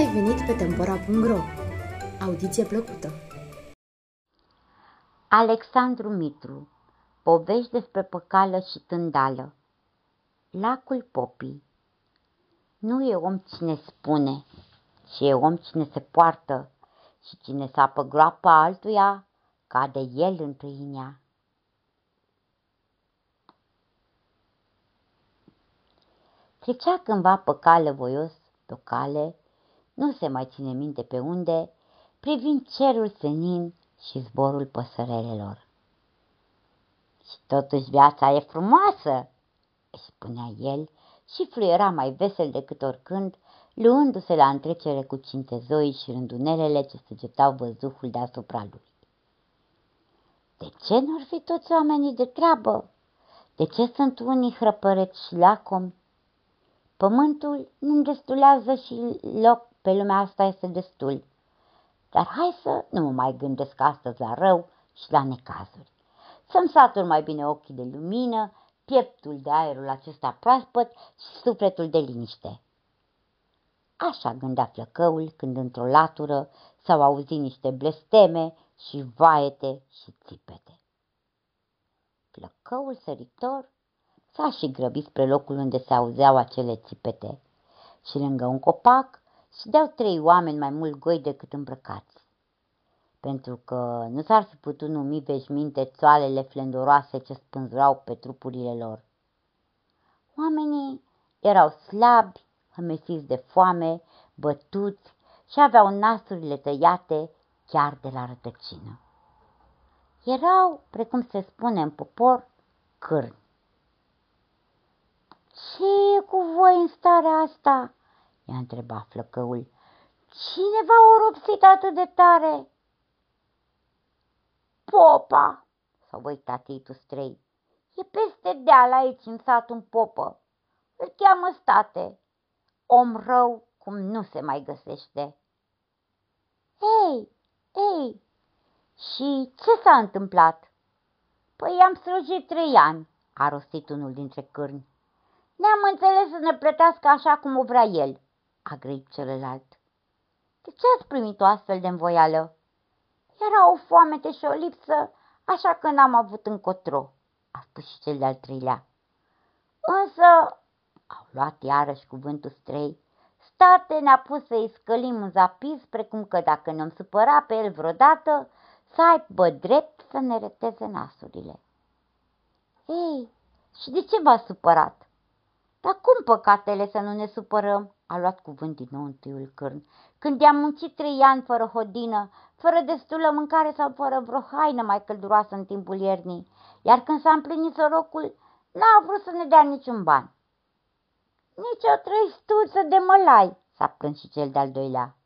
ai venit pe Tempora.ro! Audiție plăcută! Alexandru Mitru Povești despre păcală și tândală Lacul Popii Nu e om cine spune, ci e om cine se poartă și cine sapă groapa altuia, cade el în tâinea. Trecea cândva pe cale voios, pe o cale, nu se mai ține minte pe unde, privind cerul senin și zborul păsărelelor. Și totuși viața e frumoasă, își spunea el și fluiera mai vesel decât oricând, luându-se la întrecere cu cintezoi și rândunelele ce săgetau văzuhul deasupra lui. De ce nu-ar fi toți oamenii de treabă? De ce sunt unii hrăpăreți și lacomi? Pământul nu îndestulează și loc pe lumea asta este destul. Dar hai să nu mă mai gândesc astăzi la rău și la necazuri. Să-mi satur mai bine ochii de lumină, pieptul de aerul acesta proaspăt și sufletul de liniște. Așa gândea flăcăul când într-o latură s-au auzit niște blesteme și vaete și țipete. Flăcăul săritor s-a și grăbit spre locul unde se auzeau acele țipete și lângă un copac deau trei oameni mai mult goi decât îmbrăcați. Pentru că nu s-ar fi putut numi veșminte țoalele flendoroase ce spânzurau pe trupurile lor. Oamenii erau slabi, hămesiți de foame, bătuți și aveau nasurile tăiate chiar de la rătăcină. Erau, precum se spune în popor, cârni. Ce e cu voi în starea asta?" I-a întrebat flăcăul. Cine v-a oropsit atât de tare? Popa, s-a uitat Titus Strei. E peste deal aici în sat un popă. Îl cheamă state. Om rău cum nu se mai găsește. Ei, ei, și ce s-a întâmplat? Păi am slujit trei ani, a rostit unul dintre cârni. Ne-am înțeles să ne plătească așa cum o vrea el a grăit celălalt. De ce ați primit o astfel de învoială? Era o foamete și o lipsă, așa că n-am avut încotro, a spus și cel de-al treilea. Însă, au luat iarăși cuvântul strei, state ne-a pus să-i scălim un zapiz, precum că dacă ne-am supăra pe el vreodată, să aibă drept să ne reteze nasurile. Ei, și de ce v-a supărat? Dar cum păcatele să nu ne supărăm? a luat cuvânt din nou întâiul cârn. Când i-am muncit trei ani fără hodină, fără destulă mâncare sau fără vreo haină mai călduroasă în timpul iernii, iar când s-a împlinit sorocul, n-a vrut să ne dea niciun ban. Nici o trăistuță de mălai, s-a plâns și cel de-al doilea.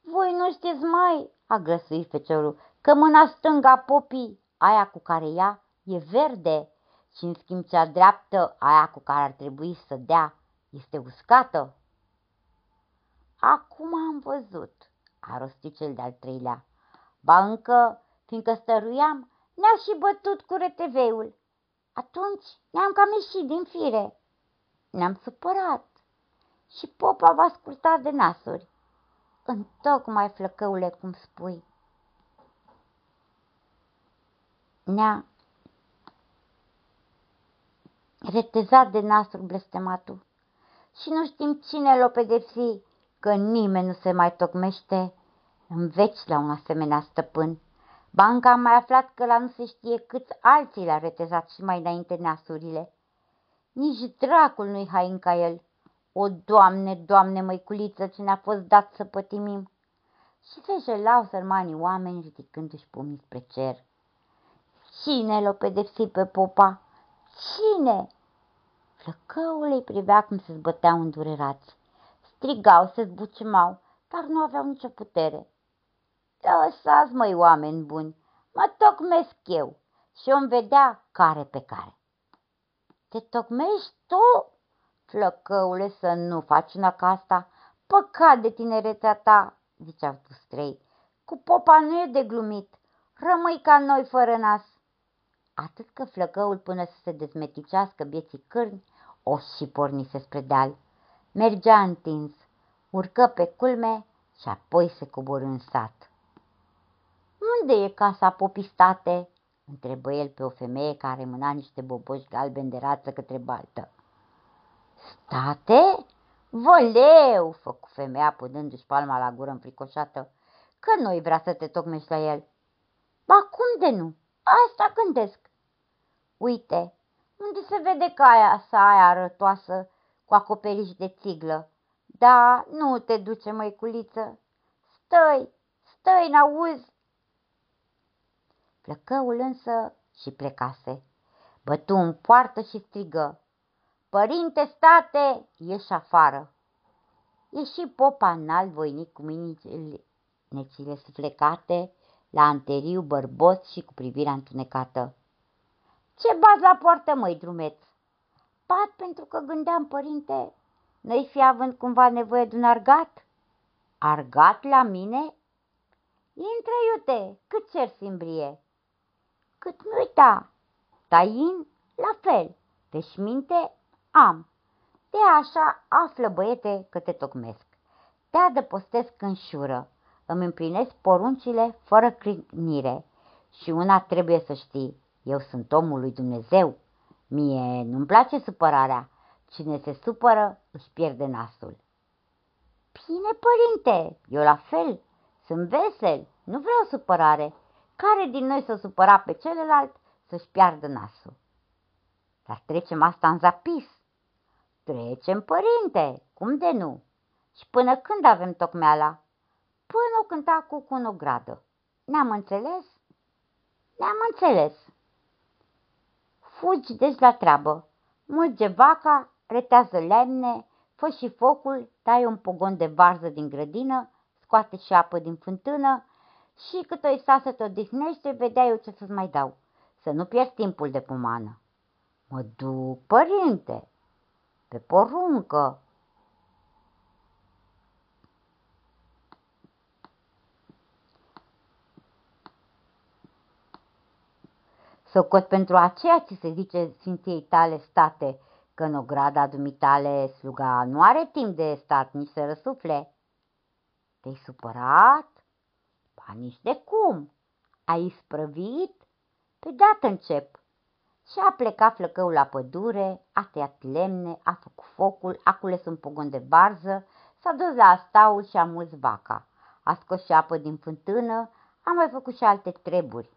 Voi nu știți mai, a grăsuit feciorul, că mâna stângă a popii, aia cu care ea, e verde și în schimb cea dreaptă, aia cu care ar trebui să dea, este uscată? Acum am văzut, a rostit cel de-al treilea. Ba încă, fiindcă stăruiam, ne-a și bătut cu reteveiul. Atunci ne-am cam ieșit din fire. Ne-am supărat și popa va asculta de nasuri. Întocmai flăcăule, cum spui. Ne-a retezat de nasuri blestematul și nu știm cine l-o pedepsi, că nimeni nu se mai tocmește în veci la un asemenea stăpân. Banca a mai aflat că la nu se știe câți alții l-a retezat și mai înainte neasurile. Nici dracul nu-i hain ca el. O, Doamne, Doamne, măiculiță, ce ne-a fost dat să pătimim. Și se jelau sărmanii oameni ridicându-și pumnii spre cer. Cine l-o pedepsi pe popa? Cine? Flăcăul îi privea cum se zbăteau îndurerați. Strigau, se zbucimau, dar nu aveau nicio putere. Lăsați, măi, oameni buni, mă tocmesc eu și om vedea care pe care. Te tocmești tu? Flăcăule, să nu faci una ca asta. Păcat de tinerețea ta, ziceau tu strei. Cu popa nu e de glumit. Rămâi ca noi fără nas. Atât că flăcăul până să se dezmeticească bieții cârni, o și pornise spre deal. Mergea întins. urcă pe culme și apoi se coborâ în sat. Unde e casa popistate?" întrebă el pe o femeie care mâna niște boboși galbeni de rață către baltă. State? Voleu, făcu femeia punându-și palma la gură înfricoșată, că noi vrea să te tocmești la el. Ba cum de nu? Asta gândesc. Uite, unde se vede caia sa aia arătoasă cu acoperiș de țiglă. Da, nu te duce, măiculiță. Stai, stai, n-auzi? Plăcăul însă și plecase. Bătu în poartă și strigă. Părinte, state, ieși afară. Ieși popa înalt voinic cu mâinile suflecate, la anteriu bărbos și cu privirea întunecată. Ce bați la poartă, măi, drumeț? Pat pentru că gândeam, părinte, n-ai fi având cumva nevoie de un argat? Argat la mine? Intră, iute, cât cer simbrie? Cât nu uita, tain, la fel, deci minte am. De așa află, băiete, că te tocmesc. Te adăpostesc în șură, îmi împlinesc poruncile fără crânire. Și una trebuie să știi, eu sunt omul lui Dumnezeu. Mie nu-mi place supărarea. Cine se supără își pierde nasul. Bine, părinte, eu la fel. Sunt vesel, nu vreau supărare. Care din noi să supăra pe celălalt să-și piardă nasul? Dar trecem asta în zapis. Trecem, părinte, cum de nu? Și până când avem tocmeala? Până o cânta cu cunogradă. Ne-am înțeles? Ne-am înțeles. Fugi deci la treabă. Mulge vaca, retează lemne, fă și focul, tai un pogon de varză din grădină, scoate și apă din fântână și cât o sta să te odihnește, vedea eu ce să-ți mai dau. Să nu pierzi timpul de pomană. Mă duc, părinte, pe poruncă. Socot pentru aceea ți se zice Sfinției tale state, că în ograda dumitale sluga nu are timp de stat nici să răsufle. Te-ai supărat? Ba nici de cum. Ai sprăvit? Pe dată încep. Și a plecat flăcăul la pădure, a tăiat lemne, a făcut focul, a cules un pogon de varză, s-a dus la astaul și a mulț vaca. A scos și apă din fântână, a mai făcut și alte treburi.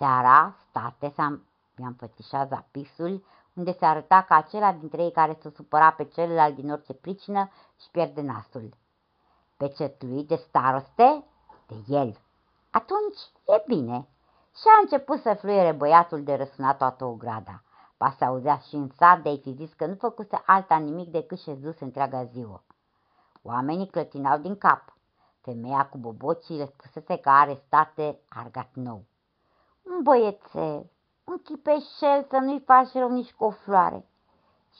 Seara, state, s-a mi-am pătișat zapisul, unde se arăta că acela dintre ei care se supăra pe celălalt din orice pricină și pierde nasul. Pe lui de staroste? De el. Atunci e bine. Și a început să fluiere băiatul de răsuna toată ograda. Pa se auzea și în sat de-ai fi zis că nu făcuse alta nimic decât șezuse întreaga ziua. Oamenii clătinau din cap. Femeia cu bobocii le spusese că are state argat nou. Un băiețel, un chipeșel să nu-i faci rău nici cu o floare.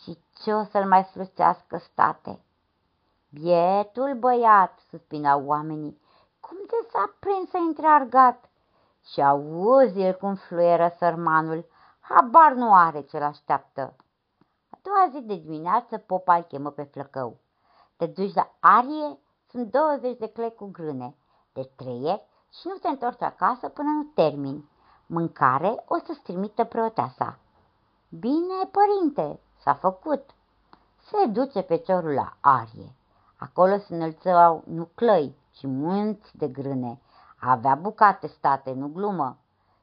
Și ce o să-l mai sluțească state? Bietul băiat, suspinau oamenii, cum de s-a prins să intre argat? Și auzi el cum fluieră sărmanul, habar nu are ce-l așteaptă. A doua zi de dimineață popa îl chemă pe flăcău. Te duci la arie, sunt 20 de clei cu grâne, de treie și nu te întorci acasă până nu termini. Mâncare o să-ți trimită preoteasa. Bine, părinte, s-a făcut. Se duce pe ciorul la arie. Acolo se înălțau nu clăi, ci munți de grâne, avea bucate state, nu glumă.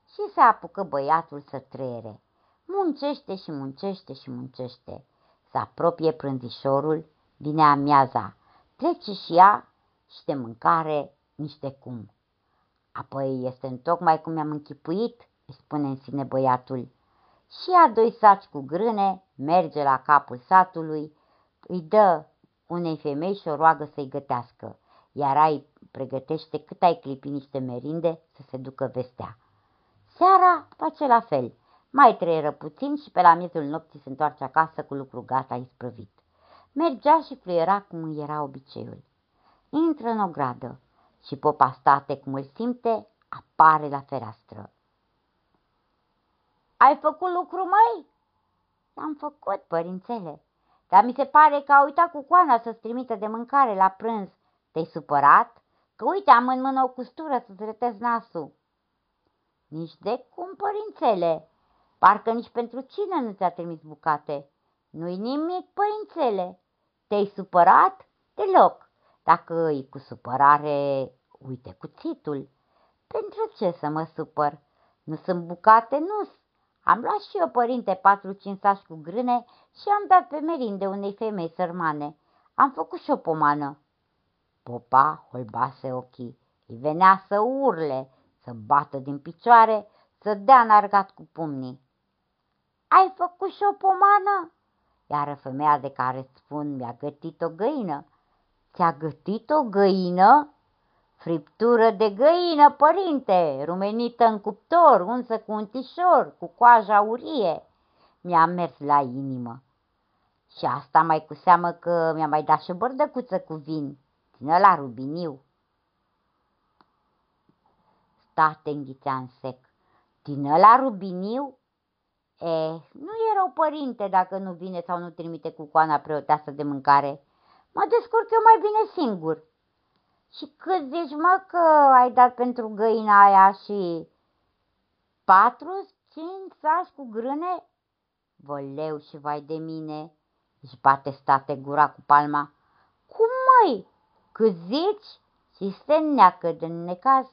Și se apucă băiatul să trăiere. Muncește și muncește și muncește. Se apropie prânzișorul, vine amiaza, trece și ea și de mâncare niște cum. Apoi este întocmai cum mi-am închipuit, îi spune în sine băiatul. Și a doi saci cu grâne, merge la capul satului, îi dă unei femei și o roagă să-i gătească, iar ai pregătește cât ai clipi niște merinde să se ducă vestea. Seara face la fel, mai trăieră puțin și pe la miezul nopții se întoarce acasă cu lucru gata isprăvit. Mergea și fluiera cum era obiceiul. Intră în ogradă și popa state cum îl simte, apare la fereastră. Ai făcut lucru, mai? L-am făcut, părințele. dar mi se pare că a uitat cu coana să-ți trimită de mâncare la prânz. Te-ai supărat? Că uite, am în mână o custură să-ți retezi nasul. Nici de cum, părințele. Parcă nici pentru cine nu ți-a trimis bucate. Nu-i nimic, părințele. Te-ai supărat? Deloc. Dacă îi cu supărare, uite cuțitul. Pentru ce să mă supăr? Nu sunt bucate, nu Am luat și eu, părinte, patru-cinci sași cu grâne și am dat pe merinde unei femei sărmane. Am făcut și o pomană. Popa holbase ochii. Îi venea să urle, să bată din picioare, să dea înargat cu pumnii. Ai făcut și o pomană? Iar femeia de care spun mi-a gătit o găină. Ți-a gătit o găină? Friptură de găină, părinte, rumenită în cuptor, unsă cu un tișor, cu coaja aurie. Mi-a mers la inimă. Și asta mai cu seamă că mi-a mai dat și o bărdăcuță cu vin, din la rubiniu. State înghițea în sec. Din la rubiniu? E, nu e rău părinte dacă nu vine sau nu trimite cu coana preoteasă de mâncare. Mă descurc eu mai bine singur. Și cât zici, mă, că ai dat pentru găina aia și patru, cinci sași cu grâne? Văleu și vai de mine, își bate state gura cu palma. Cum, măi, cât zici? Și se neacă de necaz,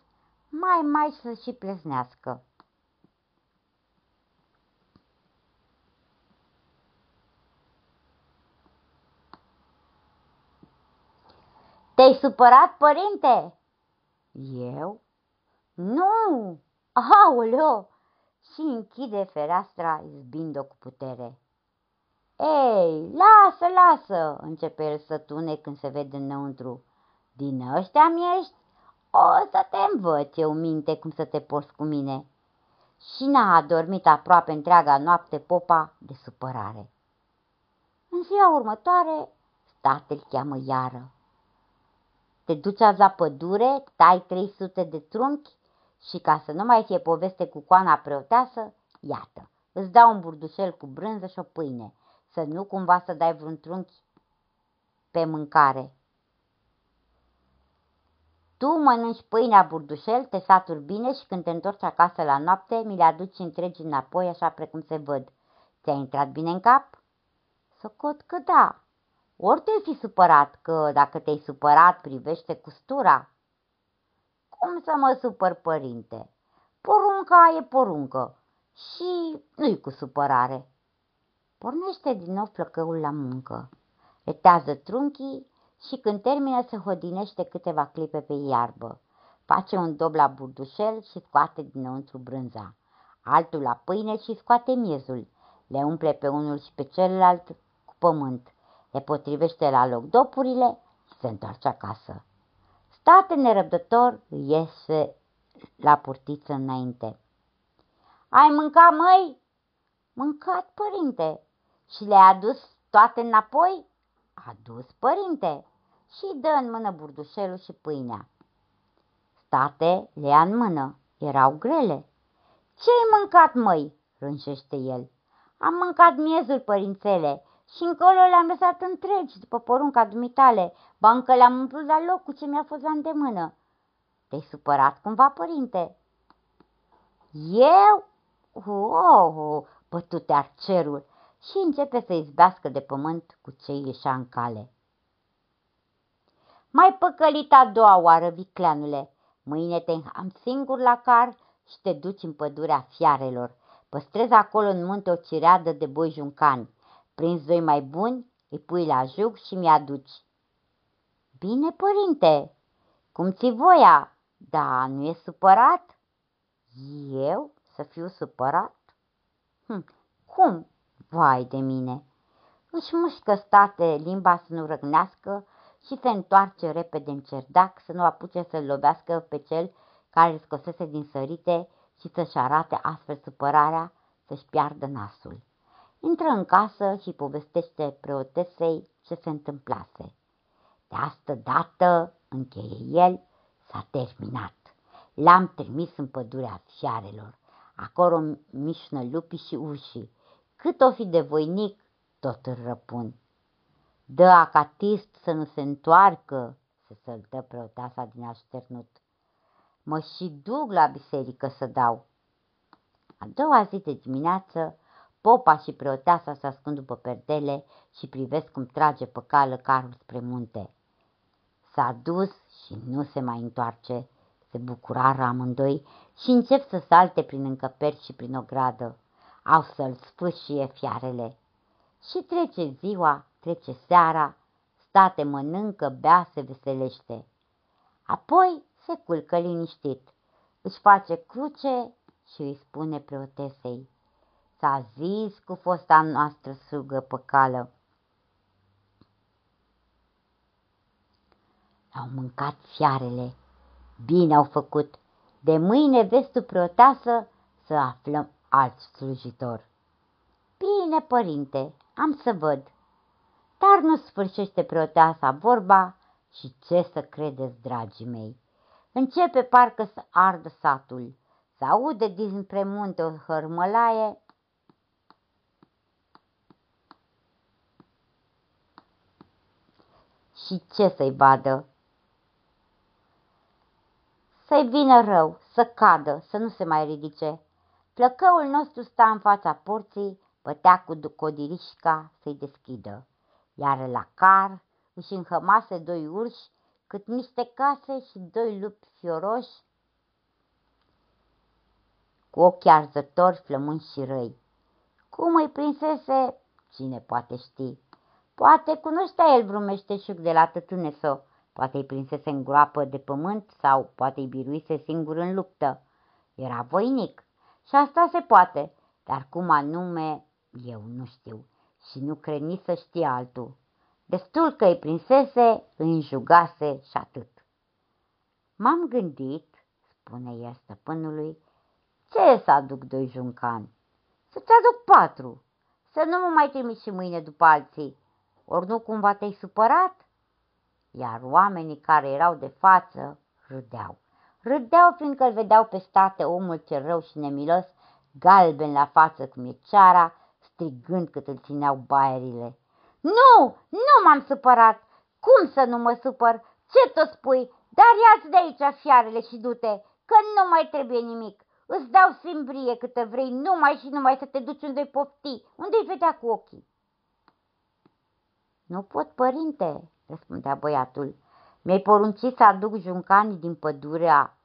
mai mai să și plesnească. Te-ai supărat, părinte? Eu? Nu! Aoleo! Și închide fereastra izbind-o cu putere. Ei, lasă, lasă, începe el să tune când se vede înăuntru. Din ăștia mi ești? O să te învăț eu minte cum să te porți cu mine. Și n-a adormit aproape întreaga noapte popa de supărare. În ziua următoare, tatăl cheamă iară. Te duci azi la pădure, tai 300 de trunchi și ca să nu mai fie poveste cu coana preoteasă, iată, îți dau un burdușel cu brânză și o pâine, să nu cumva să dai vreun trunchi pe mâncare. Tu mănânci pâinea burdușel, te saturi bine și când te întorci acasă la noapte, mi le aduci întregi înapoi, așa precum se văd. Ți-a intrat bine în cap? Socot că da. Ori te-ai fi supărat, că dacă te-ai supărat, privește custura. Cum să mă supăr, părinte? Porunca e poruncă și nu-i cu supărare. Pornește din nou flăcăul la muncă. Retează trunchii și când termină se hodinește câteva clipe pe iarbă. Face un dob la burdușel și scoate dinăuntru brânza. Altul la pâine și scoate miezul. Le umple pe unul și pe celălalt cu pământ le potrivește la loc dopurile și se întoarce acasă. State nerăbdător iese la purtiță înainte. Ai mâncat, măi? Mâncat, părinte. Și le-ai adus toate înapoi? Adus, părinte. Și dă în mână burdușelul și pâinea. State le ia în mână. Erau grele. Ce-ai mâncat, măi? rânșește el. Am mâncat miezul, părințele, și încolo le-am lăsat întregi, după porunca dumitale, bancă le-am umplut la loc cu ce mi-a fost la îndemână. Te-ai supărat cumva, părinte? Eu? Oh, oh bătute arcerul și începe să izbească de pământ cu ce ieșea în cale. Mai păcălit a doua oară, vicleanule. Mâine te am singur la car și te duci în pădurea fiarelor. Păstrezi acolo în munte o cireadă de boi juncani. Prinzi doi mai buni, îi pui la jug și mi-aduci. Bine, părinte, cum ți voia, da, nu e supărat? Eu să fiu supărat? Hm, cum? Vai de mine! Își mușcă state limba să nu răgnească și se întoarce repede în cerdac să nu apuce să-l lovească pe cel care îl scosese din sărite și să-și arate astfel supărarea să-și piardă nasul. Intră în casă și povestește preotesei ce se întâmplase. De asta dată, încheie el, s-a terminat. L-am trimis în pădurea fiarelor. Acolo mișnă lupii și ușii. Cât o fi de voinic, tot îl răpun. Dă acatist să nu se întoarcă, se săltă preoteasa din așternut. Mă și duc la biserică să dau. A doua zi de dimineață, popa și preoteasa se ascund după perdele și privesc cum trage pe cală carul spre munte. S-a dus și nu se mai întoarce, se bucurară amândoi și încep să salte prin încăperi și prin ogradă. Au să-l sfâșie fiarele. Și trece ziua, trece seara, state mănâncă, bea, se veselește. Apoi se culcă liniștit, își face cruce și îi spune preotesei. S-a zis cu fosta noastră sugă pe cală. Au mâncat fiarele, bine au făcut. De mâine vezi tu preoteasă să aflăm alt slujitor. Bine, părinte, am să văd. Dar nu sfârșește preoteasa vorba și ce să credeți, dragii mei. Începe parcă să ardă satul, să aude dinspre munte o hărmălaie și ce să-i vadă? Să-i vină rău, să cadă, să nu se mai ridice. Plăcăul nostru sta în fața porții, bătea cu codirișca să-i deschidă, iar la car își înhămase doi urși, cât niște case și doi lupi fioroși, cu ochi arzători, flămânzi și răi. Cum îi prinsese, cine poate ști. Poate cunoștea el vreun meșteșug de la tătuneso, poate îi prinsese în groapă de pământ sau poate îi biruise singur în luptă. Era voinic și asta se poate, dar cum anume eu nu știu și nu cred nici să știe altul. Destul că îi prinsese, îi înjugase și atât. M-am gândit, spune el stăpânului, ce să aduc doi juncani? Să-ți aduc patru, să nu mă mai trimiți și mâine după alții. Ori nu cumva te-ai supărat? Iar oamenii care erau de față râdeau. Râdeau fiindcă îl vedeau pe state omul cel rău și nemilos, galben la față cum e ceara, strigând cât îl țineau baierile. Nu, nu m-am supărat! Cum să nu mă supăr? Ce tot spui? Dar ia-ți de aici fiarele și du-te, că nu mai trebuie nimic. Îți dau simbrie câte vrei, numai și numai să te duci unde-i pofti, unde-i vedea cu ochii. Nu pot, părinte, răspundea băiatul. Mi-ai poruncit să aduc juncanii din pădurea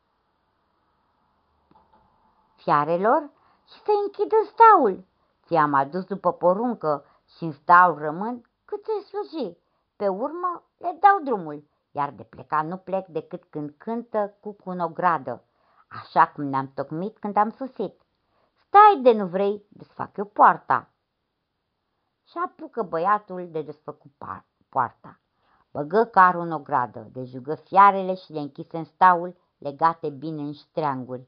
fiarelor și să închid în staul. Ți-am adus după poruncă și în staul rămân cât se sluji. Pe urmă le dau drumul, iar de pleca nu plec decât când cântă cu în ogradă așa cum ne-am tocmit când am susit. Stai de nu vrei, desfac eu poarta. Și apucă băiatul de desfăcut poarta. Băgă carul în ogradă, dejugă fiarele și le închise în staul, legate bine în ștreanguri.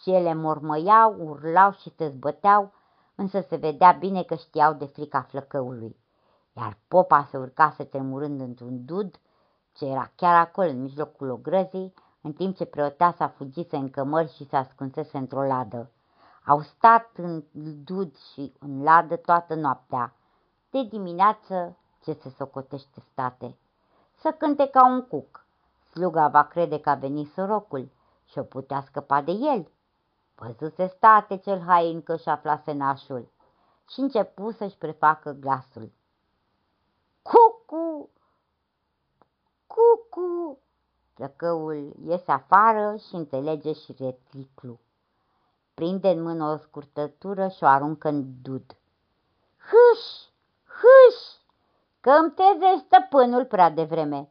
Și ele mormăiau, urlau și se zbăteau, însă se vedea bine că știau de frica flăcăului. Iar popa se urcase tremurând într-un dud, ce era chiar acolo, în mijlocul ogrăzii, în timp ce preoteasa fugise în cămări și se ascunsese într-o ladă. Au stat în dud și în ladă toată noaptea. De dimineață, ce se socotește state? Să cânte ca un cuc. Sluga va crede că a venit sorocul și o putea scăpa de el. Văzuse state cel hain că și aflase nașul și începu să-și prefacă glasul. Cucu! Cucu! Flăcăul iese afară și înțelege și retriclu. Prinde în mână o scurtătură și o aruncă în dud. Hâș! Hâș! Că îmi treze stăpânul prea devreme.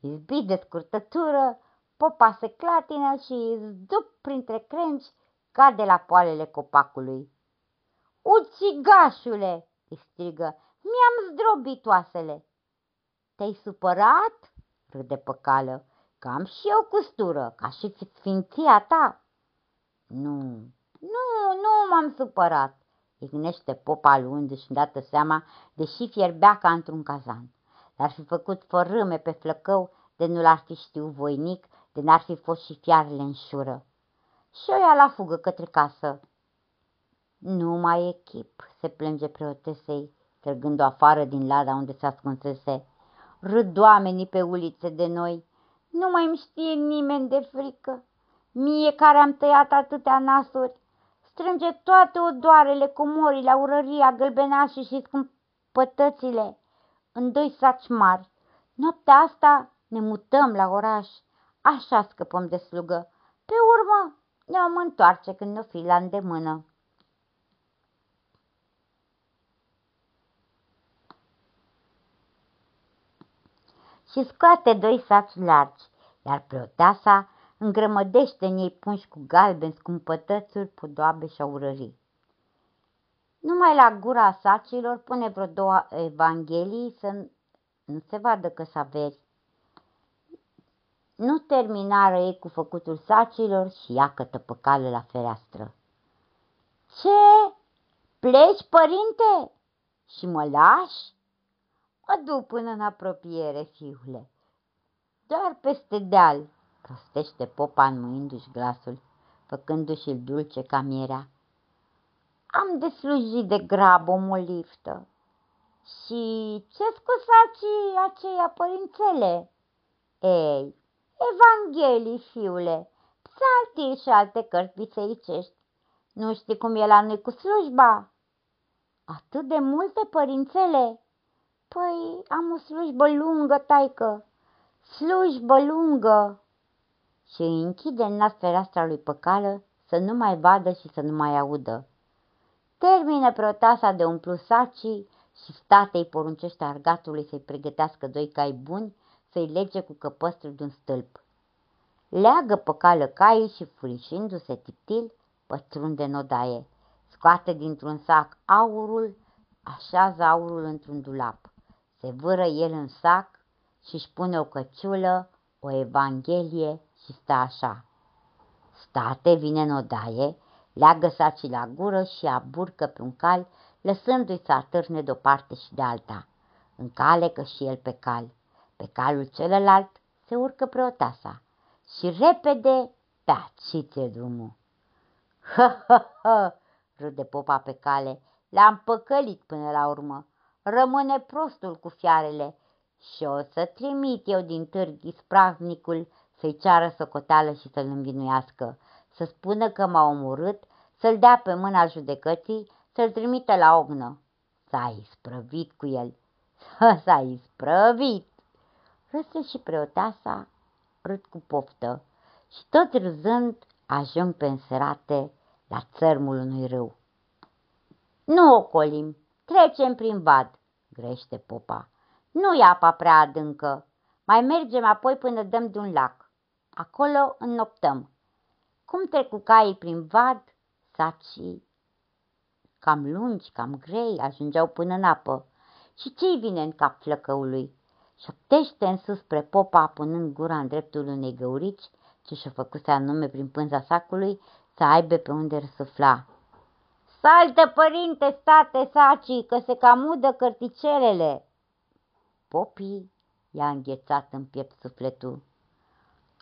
Izbit de scurtătură, popa se clatină și zdup printre crengi cade la poalele copacului. Ucigașule!" îi strigă, mi-am zdrobit oasele. Te-ai supărat?" râde pe cală. Că am și eu custură, ca și sfinția ta. Nu, nu, nu m-am supărat, ignește popa luându-și îndată seama, deși fierbea ca într-un cazan. L-ar fi făcut fărâme pe flăcău, de nu l-ar fi știut voinic, de n-ar fi fost și fiarele în șură. Și o ia la fugă către casă. Nu mai e chip, se plânge preotesei, trăgând-o afară din lada unde se ascunsese. Râd oamenii pe ulițe de noi. Nu mai îmi știe nimeni de frică. Mie care am tăiat atâtea nasuri, strânge toate odoarele, comorile, aurăria, gălbenașii și scumpătățile în doi saci mari. Noaptea asta ne mutăm la oraș, așa scăpăm de slugă. Pe urmă ne am întoarce când ne-o fi la îndemână. Și scoate doi saci largi, iar preoteasa îngrămădește în ei punși cu galben, scumpătățuri, podoabe și aurării. Numai la gura sacilor pune vreo două evanghelii să nu se vadă că s averi. Nu terminară ei cu făcutul sacilor și iacătă pe cale la fereastră. Ce? Pleci, părinte? Și mă lași? Mă duc până în apropiere, fiule. Doar peste deal, prostește popa înmâindu-și glasul, făcându-și-l dulce ca mierea. Am de slujit de grab o moliftă. Și ce scusacii aceia, părințele? Ei, Evanghelii, fiule, psaltii și alte cărți bisericești. Nu știi cum e la noi cu slujba? Atât de multe, părințele? Păi, am o slujbă lungă, taică, slujbă lungă. Și îi închide în nas fereastra lui păcală să nu mai vadă și să nu mai audă. Termină protasa de umplu sacii și statei poruncește argatului să-i pregătească doi cai buni să-i lege cu căpăstrul de un stâlp. Leagă pe cală caii și furișindu-se tiptil, pătrunde în odaie. Scoate dintr-un sac aurul, așează aurul într-un dulap. Se vâră el în sac și își pune o căciulă, o evanghelie și stă așa. State vine în odaie, leagă sacii la gură și aburcă pe un cal, lăsându-i să atârne de-o parte și de alta. În cale că și el pe cal. Pe calul celălalt se urcă preotasa și repede pe aciție drumul. Hă, hă, hă, râde popa pe cale, le-am păcălit până la urmă. Rămâne prostul cu fiarele și o să trimit eu din târg ispravnicul să-i ceară socoteală și să-l învinuiască, să spună că m-a omorât, să-l dea pe mâna judecății, să-l trimite la ognă. S-a isprăvit cu el. S-a isprăvit! Râse și preoteasa, râd cu poftă și tot râzând ajung pe înserate la țărmul unui râu. Nu ocolim, trecem prin vad, grește popa. Nu e apa prea adâncă, mai mergem apoi până dăm de un lac. Acolo înnoptăm. Cum trec cu caii prin vad, sacii cam lungi, cam grei, ajungeau până în apă. Și ce-i vine în cap flăcăului? Șoptește în sus spre popa, punând gura în dreptul unei găurici, ce și-o făcuse anume prin pânza sacului, să aibă pe unde răsufla. Saltă, părinte, state, sacii, că se cam udă cărticelele! Popii i-a înghețat în piept sufletul.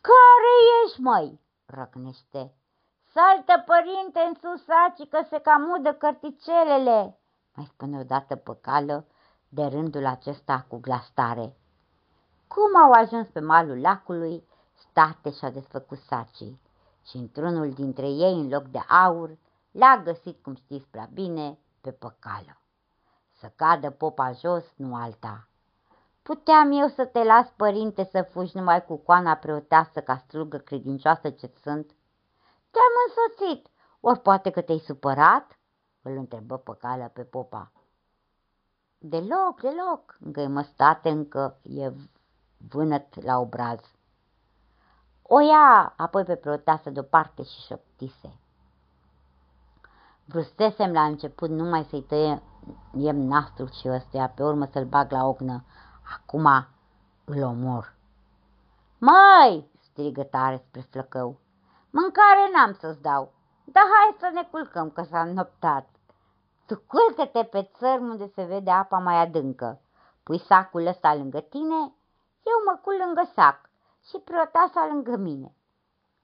Care ești, măi?" răcnește. Saltă, părinte, în sus, sacii, că se cam udă cărticelele!" mai spune odată pe cală, de rândul acesta cu glas tare. Cum au ajuns pe malul lacului, state și-a desfăcut sacii și într-unul dintre ei, în loc de aur, l-a găsit, cum știți prea bine, pe păcală. Să cadă popa jos, nu alta. Puteam eu să te las, părinte, să fugi numai cu coana preoteasă ca strugă credincioasă ce sunt? Te-am însoțit, ori poate că te-ai supărat? Îl întrebă păcală pe popa. Deloc, deloc, îngăimăstate încă e vânăt la obraz. O ia apoi pe preoteasă deoparte și șoptise. Vrustesem la început numai să-i tăiem nastrul și ăstuia, pe urmă să-l bag la ognă. Acum îl omor. Măi, strigă tare spre flăcău, mâncare n-am să-ți dau, dar hai să ne culcăm că s-a noptat. Tu culcă-te pe țărm unde se vede apa mai adâncă. Pui sacul ăsta lângă tine eu mă cul lângă sac și preotasa lângă mine.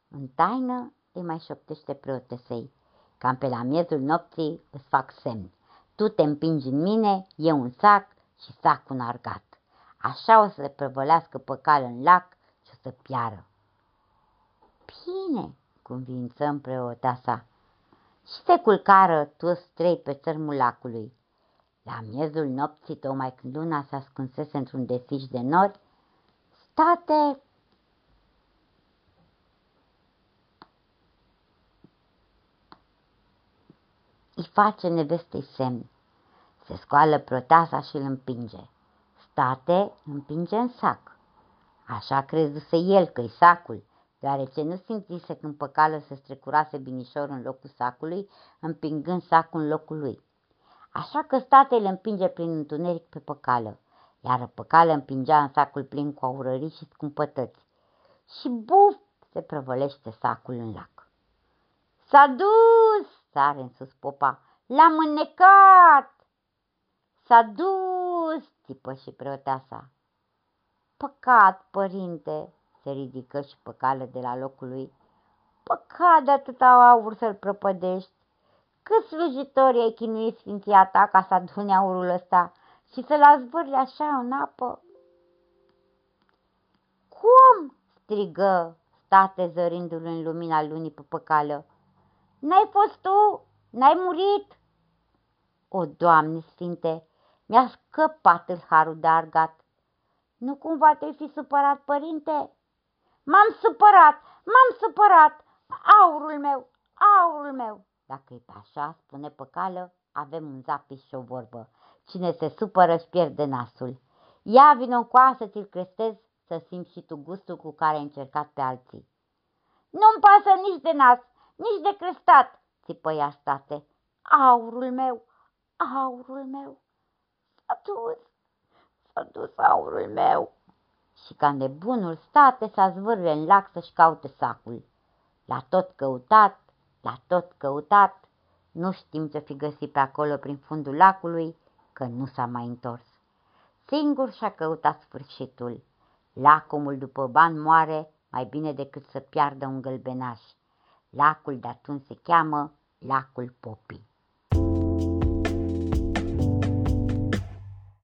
În taină îi mai șoptește preotesei. Cam pe la miezul nopții îți fac semn. Tu te împingi în mine, e un sac și sac un argat. Așa o să se prăvălească pe cal în lac și o să piară. Bine, convință preota Și se culcară toți trei pe țărmul lacului. La miezul nopții, tocmai când luna se ascunsese într-un desiș de nori, state îi face nevestei semn. Se scoală protasa și îl împinge. State împinge în sac. Așa crezuse el că-i sacul, deoarece nu simțise când păcală se strecurase binișor în locul sacului, împingând sacul în locul lui. Așa că state îl împinge prin întuneric pe păcală, iar păcală împingea în sacul plin cu aurării și scumpătăți. Și buf, se prăvălește sacul în lac. S-a dus, sare în sus popa, l-am înnecat! S-a dus, țipă și preoteasa. Păcat, părinte, se ridică și păcală de la locul lui. Păcat de atâta aur să-l prăpădești. Cât slujitori ai chinuit sfinția ta ca să adune aurul ăsta și să-l azvârli așa în apă? Cum? strigă, state zărindu-l în lumina lunii pe păcală. N-ai fost tu? N-ai murit? O, Doamne Sfinte, mi-a scăpat în harul de argat. Nu cumva te-ai fi supărat, părinte? M-am supărat, m-am supărat, aurul meu, aurul meu. Dacă e așa, spune păcală, avem un zapis și o vorbă. Cine se supără își pierde nasul. Ia vină cu să ți-l crestezi, să simți și tu gustul cu care ai încercat pe alții. Nu-mi pasă nici de nas, nici de crestat, țipă ea state. Aurul meu, aurul meu, s-a dus, s-a dus aurul meu. Și ca nebunul state să zvârle în lac să-și caute sacul. L-a tot căutat, L-a tot căutat, nu știm ce fi găsit pe acolo prin fundul lacului, că nu s-a mai întors. Singur și-a căutat sfârșitul. Lacomul după bani moare mai bine decât să piardă un gălbenaș. Lacul de atunci se cheamă Lacul Popii.